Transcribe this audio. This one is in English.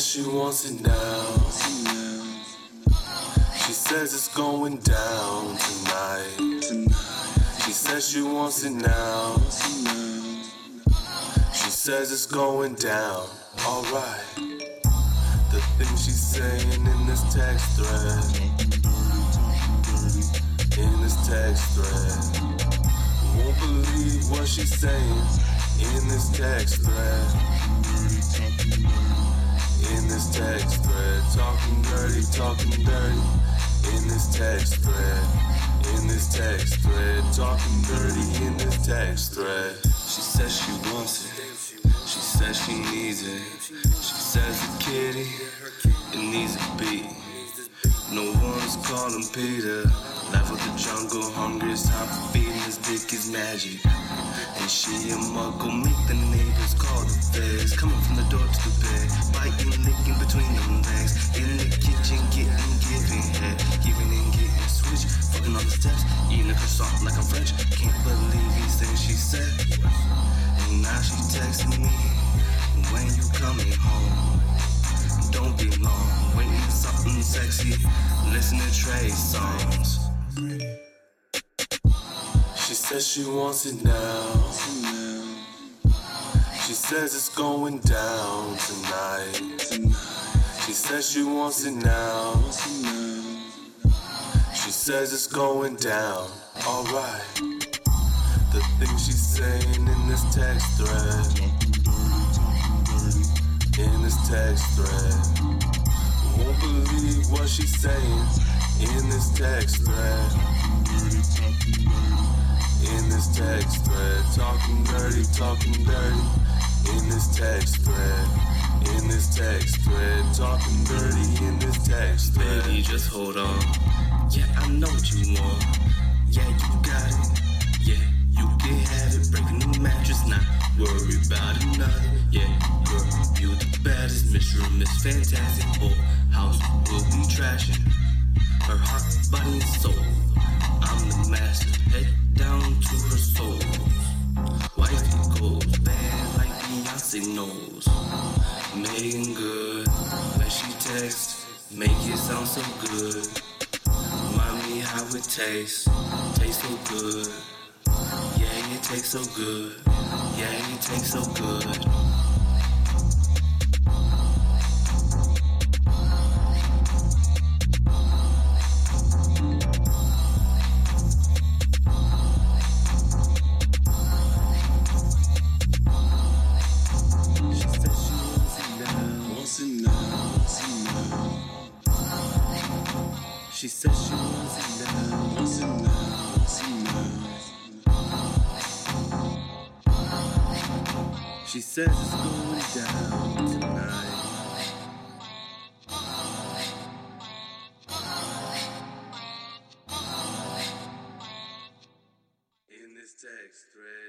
wants it now. She says it's going down tonight. She says she wants it now. She says it's going down. Alright. The things she's saying in this text thread. In this text thread. Won't believe what she's saying in this text thread. In this text thread. Talking dirty, talking dirty. In this text thread. In this text thread. Talking dirty in this text thread. She says she wants it. She says she needs it. She says the kitty, it needs a beat. No one's calling PETA. Life of the jungle, hungry, it's time for feeding. This dick is magic. And she a muggle, make the neighbors call the feds. Coming from the door to the bed, biting, licking between them legs. In the kitchen, getting, giving head, giving and getting switch. Fucking on the steps, eating a croissant like I'm French. Can't believe these things she said. And now she texting me when you coming home. Don't be long, waiting for something sexy. Listen to Trey Songz. Says she wants it now. She says it's going down tonight. She says she wants it now. She says it's going down. Alright. The things she's saying in this text thread. In this text thread. Won't believe what she's saying in this text thread. Text thread. Talking dirty, talking dirty. In this text thread. In this text thread. Talking dirty in this text thread. Baby, just hold on. Yeah, I know what you want. Yeah, you got it. Yeah, you can have it. Breaking the mattress, not worry about another. Yeah, girl, you the baddest. Miss Room, Miss Fantastic. Whole house will be trashing. Her heart, body, and soul. I'm the Knows. Making good when she texts. Make it sound so good. Me how it tastes. Tastes so good. Yeah, it tastes so good. Yeah, it tastes so good. She says she wants in love, was in love, was in love. She says it's going down tonight. In this text thread.